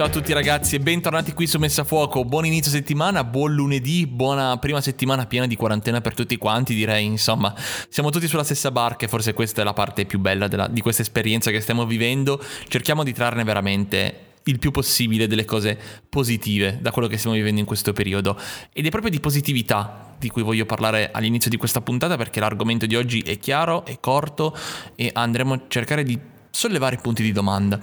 Ciao a tutti ragazzi e bentornati qui su Messa Fuoco. Buon inizio settimana, buon lunedì, buona prima settimana piena di quarantena per tutti quanti, direi. Insomma, siamo tutti sulla stessa barca e forse questa è la parte più bella della, di questa esperienza che stiamo vivendo. Cerchiamo di trarne veramente il più possibile delle cose positive da quello che stiamo vivendo in questo periodo. Ed è proprio di positività di cui voglio parlare all'inizio di questa puntata perché l'argomento di oggi è chiaro, è corto e andremo a cercare di sollevare punti di domanda.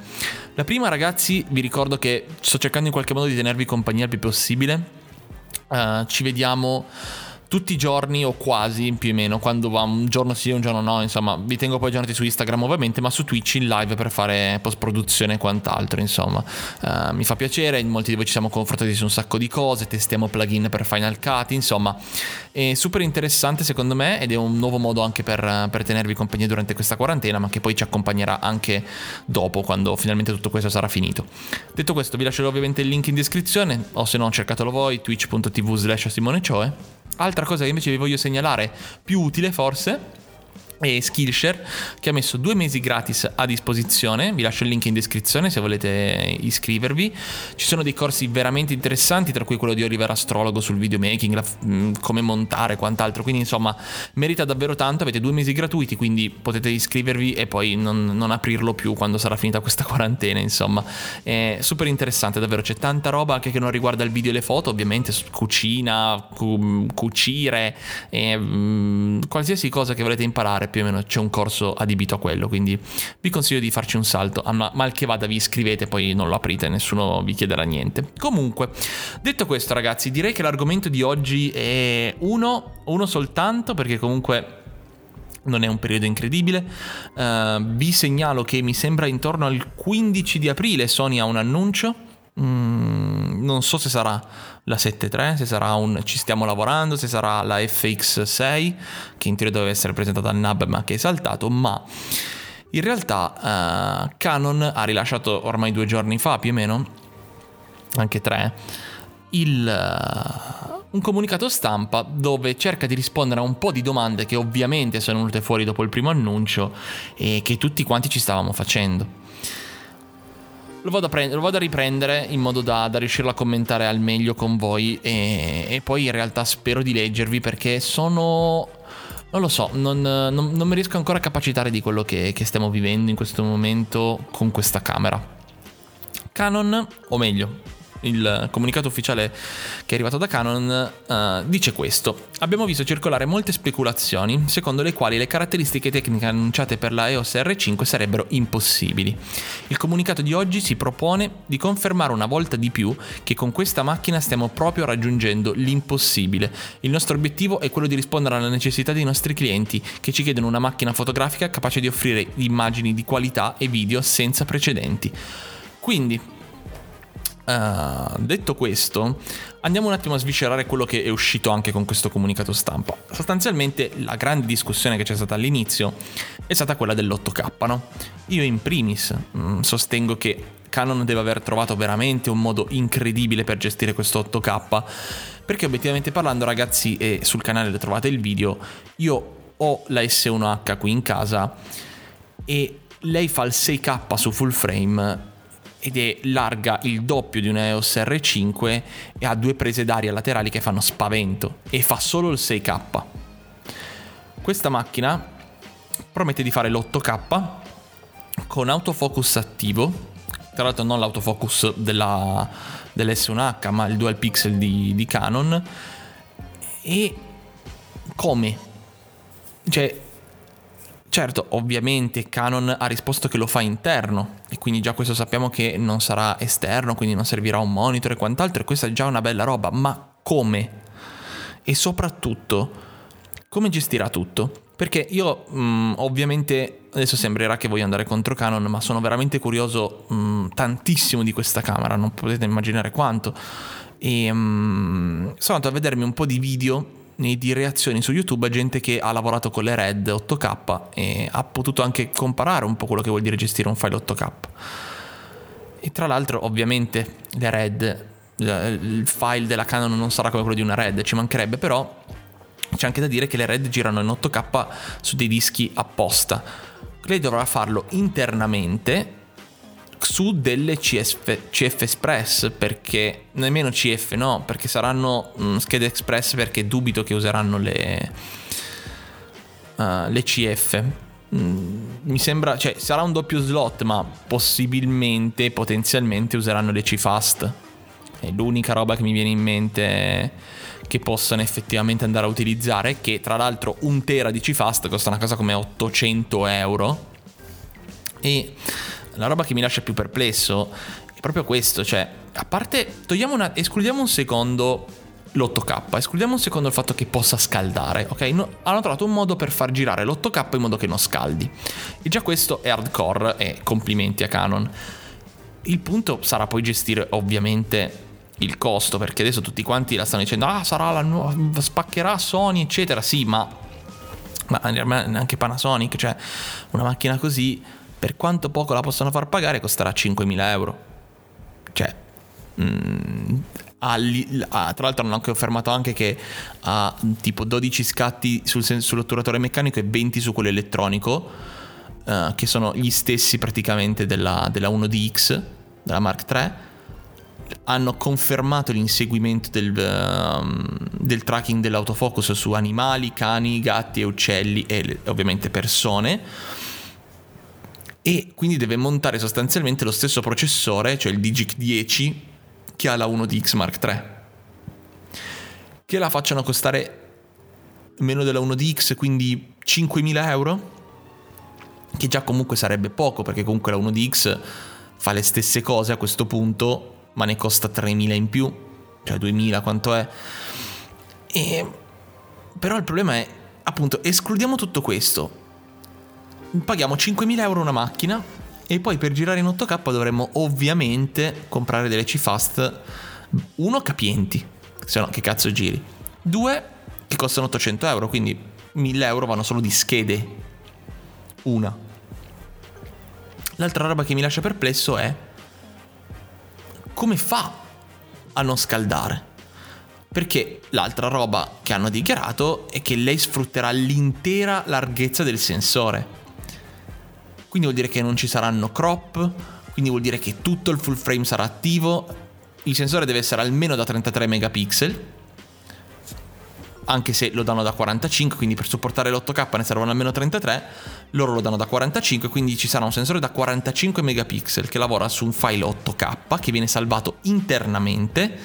La prima, ragazzi, vi ricordo che sto cercando in qualche modo di tenervi compagnia il più possibile. Uh, ci vediamo tutti i giorni o quasi più o meno, quando va un giorno sì e un giorno no, insomma, vi tengo poi aggiornati su Instagram ovviamente, ma su Twitch in live per fare post produzione e quant'altro, insomma. Uh, mi fa piacere, molti di voi ci siamo confrontati su un sacco di cose, testiamo plugin per Final Cut, insomma, è super interessante secondo me ed è un nuovo modo anche per, per tenervi compagnia durante questa quarantena, ma che poi ci accompagnerà anche dopo, quando finalmente tutto questo sarà finito. Detto questo, vi lascerò ovviamente il link in descrizione, o se no cercatelo voi, twitch.tv slash Simone Cioe. Altra cosa che invece vi voglio segnalare, più utile forse, e Skillshare che ha messo due mesi gratis a disposizione. Vi lascio il link in descrizione se volete iscrivervi. Ci sono dei corsi veramente interessanti tra cui quello di Oliver Astrologo sul videomaking la, mm, come montare e quant'altro. Quindi insomma merita davvero tanto. Avete due mesi gratuiti quindi potete iscrivervi e poi non, non aprirlo più quando sarà finita questa quarantena insomma. È super interessante davvero. C'è tanta roba anche che non riguarda il video e le foto ovviamente cucina cu- cucire e, mh, mm, qualsiasi cosa che volete imparare più o meno c'è un corso adibito a quello, quindi vi consiglio di farci un salto, ma mal che vada vi iscrivete, poi non lo aprite, nessuno vi chiederà niente. Comunque, detto questo ragazzi, direi che l'argomento di oggi è uno, uno soltanto, perché comunque non è un periodo incredibile. Uh, vi segnalo che mi sembra intorno al 15 di aprile Sony ha un annuncio. Mm, non so se sarà la 7.3, se sarà un ci stiamo lavorando, se sarà la FX6, che in teoria doveva essere presentata al NAB ma che è saltato, ma in realtà uh, Canon ha rilasciato ormai due giorni fa più o meno, anche tre, il, uh, un comunicato stampa dove cerca di rispondere a un po' di domande che ovviamente sono venute fuori dopo il primo annuncio e che tutti quanti ci stavamo facendo lo vado, a prend- lo vado a, riprendere in modo da, da, riuscirlo a commentare al meglio con voi e, e poi in realtà spero di leggervi perché sono non lo so, non, non, non, mi riesco ancora a capacitare di quello che, che, stiamo vivendo in questo momento con questa camera. Canon, o meglio, il comunicato ufficiale che è arrivato da Canon uh, dice questo. Abbiamo visto circolare molte speculazioni secondo le quali le caratteristiche tecniche annunciate per la EOS R5 sarebbero impossibili. Il comunicato di oggi si propone di confermare una volta di più che con questa macchina stiamo proprio raggiungendo l'impossibile. Il nostro obiettivo è quello di rispondere alla necessità dei nostri clienti che ci chiedono una macchina fotografica capace di offrire immagini di qualità e video senza precedenti. Quindi, Uh, detto questo, andiamo un attimo a sviscerare quello che è uscito anche con questo comunicato stampa. Sostanzialmente la grande discussione che c'è stata all'inizio è stata quella dell'8K, no? Io in primis mh, mm, sostengo che Canon deve aver trovato veramente un modo incredibile per gestire questo 8K, perché obiettivamente parlando ragazzi, e sul canale trovate il video, io ho la S1H qui in casa e lei fa il 6K su full frame ed è larga il doppio di una EOS R5 e ha due prese d'aria laterali che fanno spavento e fa solo il 6K. Questa macchina promette di fare l'8K con autofocus attivo, tra l'altro non l'autofocus della, dell'S1H ma il dual pixel di, di Canon e come? Cioè certo, ovviamente Canon ha risposto che lo fa interno e quindi già questo sappiamo che non sarà esterno, quindi non servirà un monitor e quant'altro e questa è già una bella roba, ma come? E soprattutto come gestirà tutto? Perché io mh, mm, ovviamente adesso sembrerà che voglio andare contro Canon, ma sono veramente curioso mh, mm, tantissimo di questa camera, non potete immaginare quanto. E mh, mm, sono andato a vedermi un po' di video di reazioni su YouTube a gente che ha lavorato con le RED 8K e ha potuto anche comparare un po' quello che vuol dire gestire un file 8K. E tra l'altro, ovviamente, le RED, il file della Canon non sarà come quello di una RED, ci mancherebbe, però c'è anche da dire che le RED girano in 8K su dei dischi apposta. Lei dovrà farlo internamente su delle CF, CF Express perché nemmeno CF no perché saranno mh, mm, schede Express perché dubito che useranno le, uh, le CF mm, mi sembra cioè sarà un doppio slot ma possibilmente potenzialmente useranno le C-Fast è l'unica roba che mi viene in mente che possano effettivamente andare a utilizzare, che tra l'altro un tera di CFast costa una cosa come 800 euro. E la roba che mi lascia più perplesso è proprio questo, cioè, a parte, togliamo una, escludiamo un secondo l'8K, escludiamo un secondo il fatto che possa scaldare, ok? No, hanno trovato un modo per far girare l'8K in modo che non scaldi. E già questo è hardcore e complimenti a Canon. Il punto sarà poi gestire ovviamente il costo, perché adesso tutti quanti la stanno dicendo, ah sarà la nuova, spaccherà Sony, eccetera, sì, ma, ma anche Panasonic, cioè una macchina così, per quanto poco la possono far pagare, costerà 5.000 euro. Cioè, mm, ha, tra l'altro hanno anche confermato anche che ha tipo 12 scatti sul, sull'otturatore meccanico e 20 su quello elettronico, uh, che sono gli stessi praticamente della, della 1DX, della Mark III hanno confermato l'inseguimento del, uh, del, tracking dell'autofocus su animali, cani, gatti e uccelli e ovviamente persone e quindi deve montare sostanzialmente lo stesso processore, cioè il Digic 10 che ha la 1DX Mark III. Che la facciano costare meno della 1DX, quindi 5.000 euro, che già comunque sarebbe poco perché comunque la 1DX fa le stesse cose a questo punto ma ne costa 3.000 in più, cioè 2.000 quanto è. E... Però il problema è, appunto, escludiamo tutto questo. Paghiamo 5.000 euro una macchina e poi per girare in 8K dovremmo ovviamente comprare delle C-Fast, uno capienti, se no che cazzo giri. Due che costano 800 euro, quindi 1000 euro vanno solo di schede. Una. L'altra roba che mi lascia perplesso è come fa a non scaldare? Perché l'altra roba che hanno dichiarato è che lei sfrutterà l'intera larghezza del sensore. Quindi vuol dire che non ci saranno crop, quindi vuol dire che tutto il full frame sarà attivo, il sensore deve essere almeno da 33 megapixel anche se lo danno da 45, quindi per supportare l'8K ne servono almeno 33, loro lo danno da 45, quindi ci sarà un sensore da 45 megapixel che lavora su un file 8K che viene salvato internamente,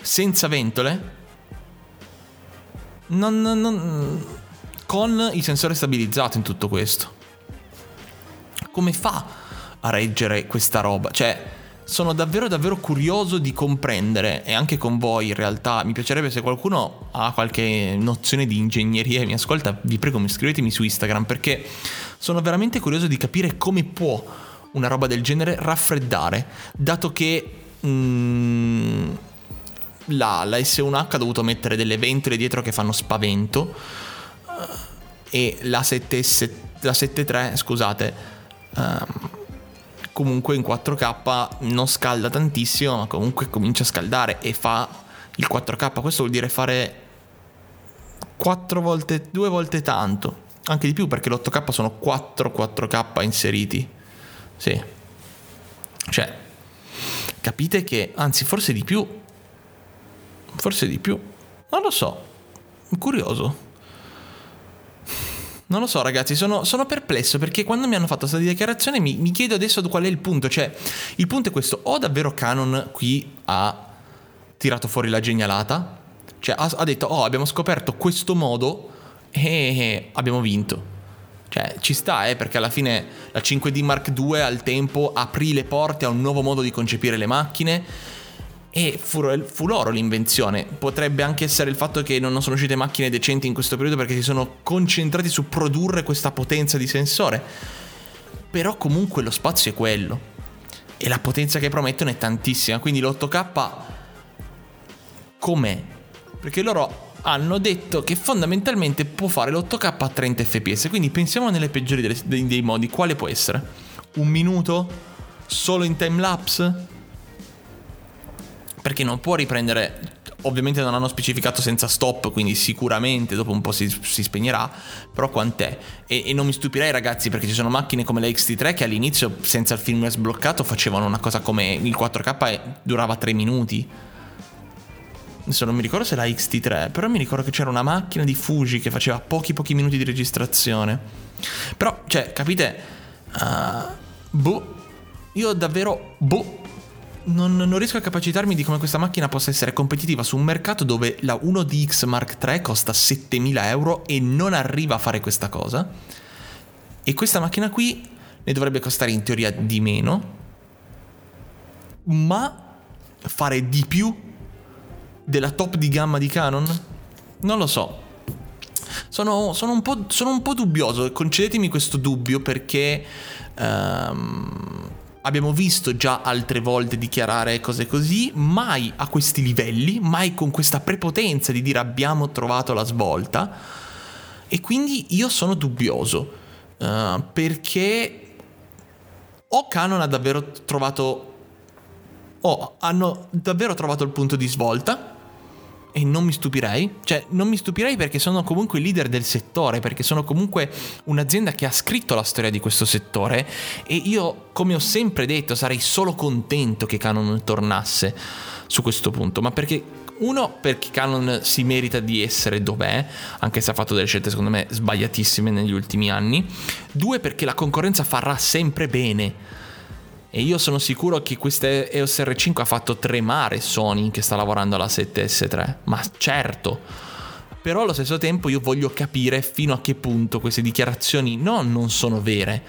senza ventole, non, non, con il sensore stabilizzato in tutto questo. Come fa a reggere questa roba? Cioè, sono davvero davvero curioso di comprendere e anche con voi in realtà mi piacerebbe se qualcuno ha qualche nozione di ingegneria e mi ascolta vi prego iscrivetemi su Instagram perché sono veramente curioso di capire come può una roba del genere raffreddare dato che mm, la, la, S1H ha dovuto mettere delle ventole dietro che fanno spavento eh, e la 7S la 7.3 scusate um, comunque in 4K non scalda tantissimo, ma comunque comincia a scaldare e fa il 4K. Questo vuol dire fare 4 volte, 2 volte tanto, anche di più perché l'8K sono 4 4K inseriti. Sì. Cioè, capite che, anzi, forse di più. Forse di più. Non lo so. Curioso. Non lo so, ragazzi, sono, sono, perplesso perché quando mi hanno fatto questa dichiarazione mi, mi, chiedo adesso qual è il punto. Cioè, il punto è questo: o davvero Canon qui ha tirato fuori la genialata? Cioè, ha, ha detto, oh, abbiamo scoperto questo modo e abbiamo vinto. Cioè, ci sta, eh, perché alla fine la 5D Mark II al tempo aprì le porte a un nuovo modo di concepire le macchine e fu, fu, loro l'invenzione. Potrebbe anche essere il fatto che non sono uscite macchine decenti in questo periodo perché si sono concentrati su produrre questa potenza di sensore. Però comunque lo spazio è quello. E la potenza che promettono è tantissima. Quindi l'8K com'è? Perché loro hanno detto che fondamentalmente può fare l'8K a 30 fps. Quindi pensiamo nelle peggiori dei, dei, modi. Quale può essere? Un minuto? Solo in time lapse? Perché non può riprendere ovviamente non hanno specificato senza stop, quindi sicuramente dopo un po' si, si spegnerà, però quant'è? E, e, non mi stupirei ragazzi perché ci sono macchine come la XT3 che all'inizio senza il firmware sbloccato facevano una cosa come il 4K durava 3 minuti. Adesso non mi ricordo se la XT3, però mi ricordo che c'era una macchina di Fuji che faceva pochi pochi minuti di registrazione. Però, cioè, capite? Uh, boh, io davvero, boh, non, non, riesco a capacitarmi di come questa macchina possa essere competitiva su un mercato dove la 1DX Mark III costa 7000 euro e non arriva a fare questa cosa. E questa macchina qui ne dovrebbe costare in teoria di meno, ma fare di più della top di gamma di Canon? Non lo so. Sono, sono, un, sono un, po', dubbioso, concedetemi questo dubbio perché um, abbiamo visto già altre volte dichiarare cose così, mai a questi livelli, mai con questa prepotenza di dire abbiamo trovato la svolta. E quindi io sono dubbioso uh, perché o Canon ha davvero trovato o hanno davvero trovato il punto di svolta e non mi stupirei, cioè non mi stupirei perché sono comunque i leader del settore, perché sono comunque un'azienda che ha scritto la storia di questo settore. E io, come ho sempre detto, sarei solo contento che Canon tornasse su questo punto, ma perché uno perché Canon si merita di essere dov'è, anche se ha fatto delle scelte secondo me sbagliatissime negli ultimi anni, due perché la concorrenza farà sempre bene e io sono sicuro che questa EOS R5 ha fatto tremare Sony che sta lavorando alla 7S3. Ma certo. Però allo stesso tempo io voglio capire fino a che punto queste dichiarazioni no, non sono vere,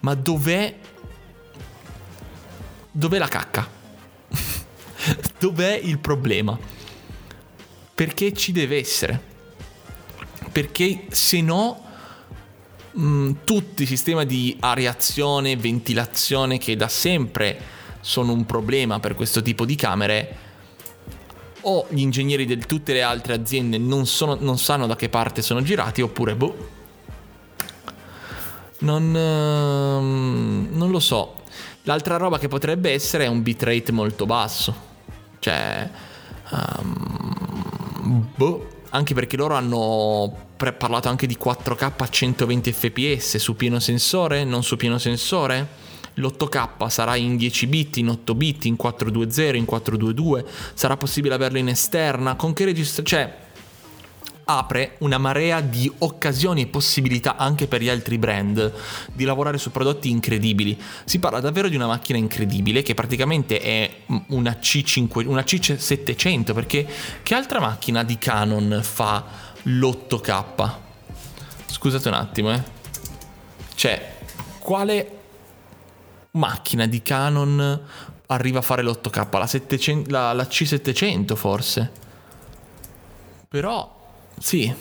ma dov'è... Dov'è la cacca? dov'è il problema? Perché ci deve essere? Perché se no mh, mm, tutti i sistemi di areazione, ventilazione che da sempre sono un problema per questo tipo di camere, o gli ingegneri di tutte le altre aziende non, sono, non sanno da che parte sono girati, oppure boh. Non, uh, non lo so. L'altra roba che potrebbe essere è un bitrate molto basso. Cioè... Um, boh anche perché loro hanno parlato anche di 4K a 120 fps su pieno sensore, non su pieno sensore. L'8K sarà in 10 bit, in 8 bit, in 420, in 422, sarà possibile averlo in esterna, con che registrazione... Cioè, apre una marea di occasioni e possibilità anche per gli altri brand di lavorare su prodotti incredibili. Si parla davvero di una macchina incredibile che praticamente è una, C5, una C700 perché che altra macchina di Canon fa l'8K? Scusate un attimo, eh. Cioè, quale macchina di Canon arriva a fare l'8K? La, 700, la, la C700 forse? Però sì,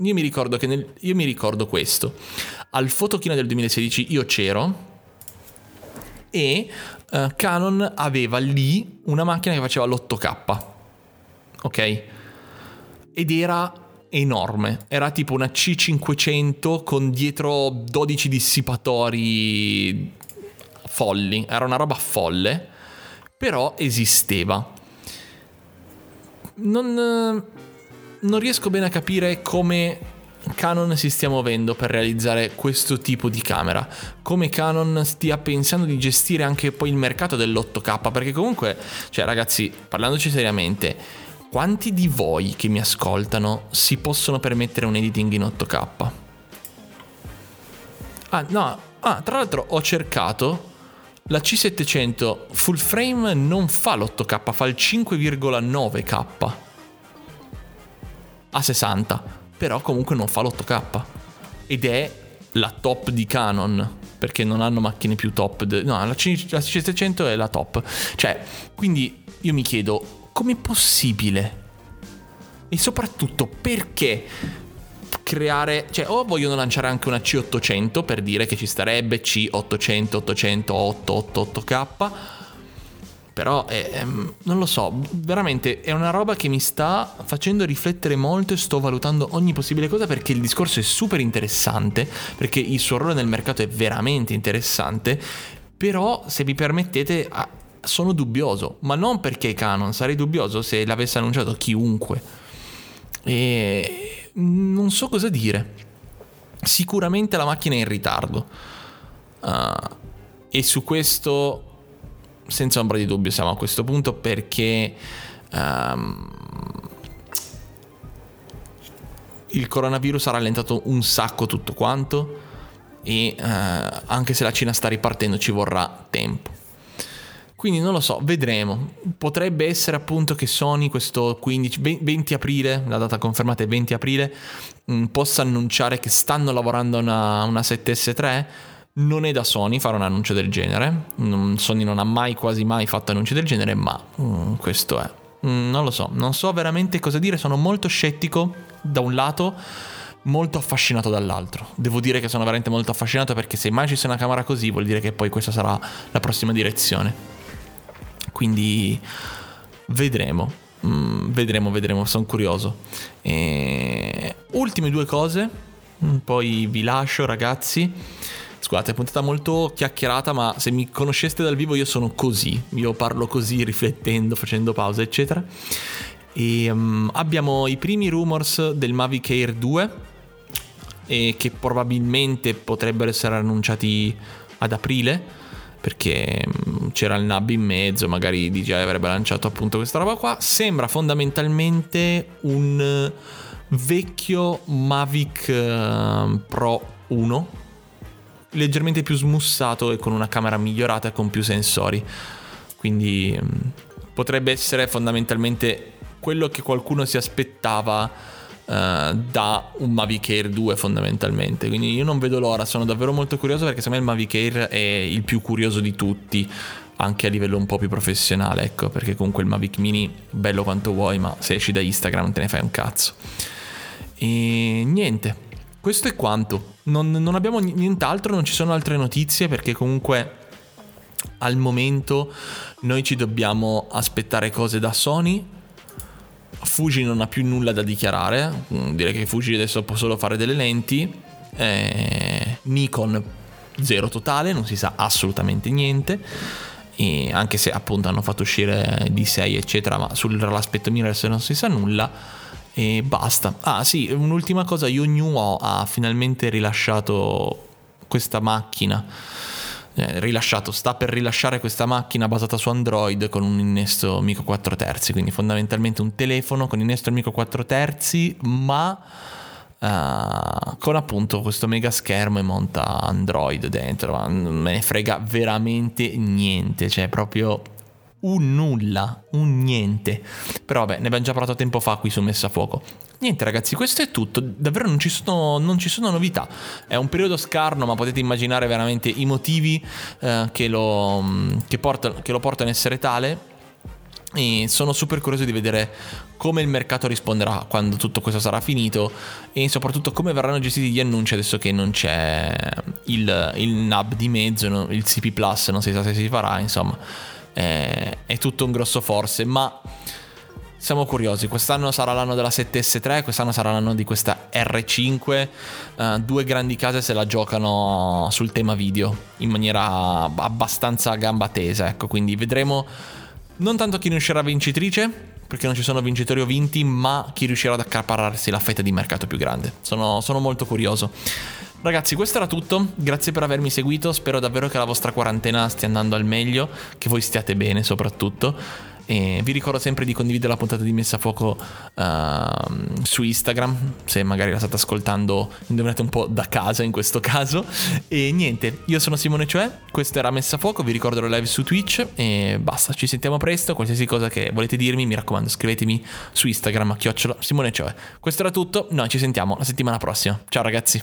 io mi ricordo che nel, io mi ricordo questo. Al Photokina del 2016 io c'ero e uh, Canon aveva lì una macchina che faceva l'8K. Ok? Ed era enorme, era tipo una C500 con dietro 12 dissipatori folli, era una roba folle, però esisteva. Non non riesco bene a capire come Canon si stia muovendo per realizzare questo tipo di camera, come Canon stia pensando di gestire anche poi il mercato dell'8K, perché comunque, cioè ragazzi, parlandoci seriamente, quanti di voi che mi ascoltano si possono permettere un editing in 8K? Ah, no, ah, tra l'altro ho cercato la C700 full frame non fa l'8K, fa il 5,9K a 60, però comunque non fa l'8K ed è la top di Canon perché non hanno macchine più top. De- no, la, C- la C700 è la top. Cioè, quindi io mi chiedo, com'è possibile? E soprattutto perché creare, cioè o vogliono lanciare anche una C800 per dire che ci starebbe C800, 800, 8, 88K, però è, è, non lo so, veramente è una roba che mi sta facendo riflettere molto e sto valutando ogni possibile cosa perché il discorso è super interessante, perché il suo ruolo nel mercato è veramente interessante, però se vi permettete sono dubbioso, ma non perché Canon, sarei dubbioso se l'avesse annunciato chiunque. E non so cosa dire. Sicuramente la macchina è in ritardo. Uh, e su questo, senza ombra di dubbio, siamo a questo punto perché um, il coronavirus ha rallentato un sacco tutto quanto e uh, anche se la Cina sta ripartendo ci vorrà tempo. Quindi non lo so, vedremo. Potrebbe essere appunto che Sony questo 15, 20 aprile, la data confermata è 20 aprile, mh, mm, possa annunciare che stanno lavorando a una, una 7S3. Non è da Sony fare un annuncio del genere. Sony non ha mai, quasi mai fatto annunci del genere, ma mm, questo è. Mm, non lo so, non so veramente cosa dire. Sono molto scettico da un lato molto affascinato dall'altro. Devo dire che sono veramente molto affascinato perché se mai ci sia una camera così vuol dire che poi questa sarà la prossima direzione. Quindi vedremo. Mm, vedremo, vedremo, sono curioso. E... Ultime due cose, mm, poi vi lascio ragazzi. Scusate, è puntata molto chiacchierata, ma se mi conosceste dal vivo io sono così. Io parlo così, riflettendo, facendo pause, eccetera. E um, abbiamo i primi rumors del Mavic Air 2 e che probabilmente potrebbero essere annunciati ad aprile perché mm, c'era il NAB in mezzo, magari DJI avrebbe lanciato appunto questa roba qua. Sembra fondamentalmente un vecchio Mavic uh, Pro 1, leggermente più smussato e con una camera migliorata e con più sensori. Quindi um, potrebbe essere fondamentalmente quello che qualcuno si aspettava Uh, da un Mavic Air 2 fondamentalmente. Quindi io non vedo l'ora, sono davvero molto curioso perché secondo me il Mavic Air è il più curioso di tutti, anche a livello un po' più professionale, ecco, perché comunque il Mavic Mini bello quanto vuoi, ma se esci da Instagram te ne fai un cazzo. E niente, questo è quanto. Non, non abbiamo nient'altro, non ci sono altre notizie perché comunque al momento noi ci dobbiamo aspettare cose da Sony Fuji non ha più nulla da dichiarare, mm, direi che Fuji adesso può solo fare delle lenti, eh, Nikon zero totale, non si sa assolutamente niente, e anche se appunto hanno fatto uscire D6 eccetera, ma sull'aspetto mirrorless non si sa nulla. E basta. Ah sì, un'ultima cosa, Yonyu ha finalmente rilasciato questa macchina eh, rilasciato, sta per rilasciare questa macchina basata su Android con un innesto Mico 4 terzi, quindi fondamentalmente un telefono con innesto Mico 4 terzi, ma Uh, con appunto questo mega schermo e monta Android dentro, ma non me ne frega veramente niente, cioè proprio un nulla, un niente. Però vabbè, ne abbiamo già parlato tempo fa qui su Messa a Fuoco. Niente ragazzi, questo è tutto, davvero non ci, sono, non ci sono novità, è un periodo scarno ma potete immaginare veramente i motivi eh, che, lo, che, porta, che lo portano a essere tale. E sono super curioso di vedere come il mercato risponderà quando tutto questo sarà finito e soprattutto come verranno gestiti gli annunci adesso che non c'è il, il NAB di mezzo, il CP Plus non si sa se si farà, insomma è, è tutto un grosso forse, ma siamo curiosi. Quest'anno sarà l'anno della 7S3, quest'anno sarà l'anno di questa R5. Uh, eh, due grandi case se la giocano sul tema video in maniera abbastanza gamba tesa. Ecco, quindi vedremo non tanto chi ne uscirà vincitrice, perché non ci sono vincitori o vinti, ma chi riuscirà ad accaparrarsi la fetta di mercato più grande. Sono, sono molto curioso. Ragazzi, questo era tutto. Grazie per avermi seguito. Spero davvero che la vostra quarantena stia andando al meglio, che voi stiate bene soprattutto. E vi ricordo sempre di condividere la puntata di Messa a Fuoco uh, su Instagram, se magari la state ascoltando, indovinate un po' da casa in questo caso. E niente, io sono Simone Cioè, questo era Messa a Fuoco, vi ricordo la live su Twitch e basta, ci sentiamo presto, qualsiasi cosa che volete dirmi, mi raccomando scrivetemi su Instagram a chiocciola Simone Cioè. Questo era tutto, noi ci sentiamo la settimana prossima. Ciao ragazzi!